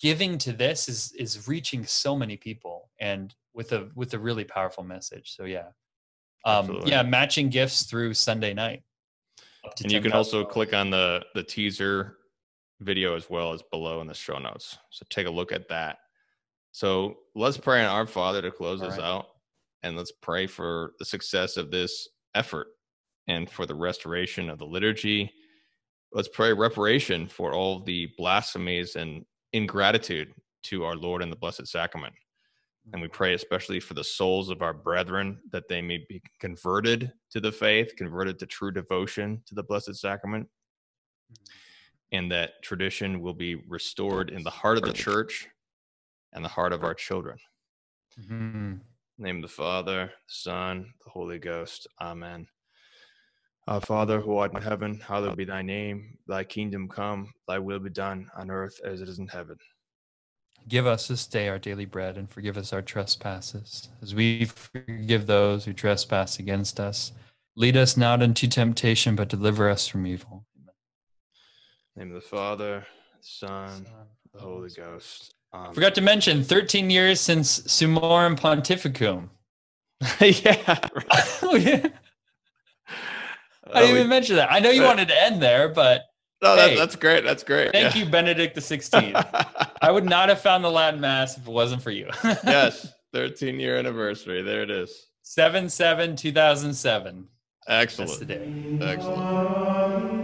giving to this is is reaching so many people and with a with a really powerful message. So yeah. Um yeah matching gifts through sunday night.
And you can also click on the the teaser video as well as below in the show notes. So take a look at that. So let's pray on our father to close All us right. out and let's pray for the success of this effort and for the restoration of the liturgy let's pray reparation for all the blasphemies and ingratitude to our Lord and the Blessed Sacrament. And we pray especially for the souls of our brethren that they may be converted to the faith, converted to true devotion to the Blessed Sacrament, and that tradition will be restored in the heart of the church and the heart of our children. Mm-hmm. name of the Father, the Son, the Holy Ghost. Amen. Our Father who art in heaven, hallowed be thy name. Thy kingdom come, thy will be done on earth as it is in heaven.
Give us this day our daily bread and forgive us our trespasses, as we forgive those who trespass against us. Lead us not into temptation, but deliver us from evil.
Amen. name of the Father, the Son, the Holy Ghost.
Amen. Forgot to mention 13 years since Summorum Pontificum.
yeah.
Oh, I didn't uh, even mention that. I know you wanted to end there, but
no, hey, that's great. That's great.
Thank yeah. you, Benedict the Sixteenth. I would not have found the Latin Mass if it wasn't for you.
yes, 13 year anniversary. There it is.
7 7 2007.
Excellent.
That's the day.
Excellent.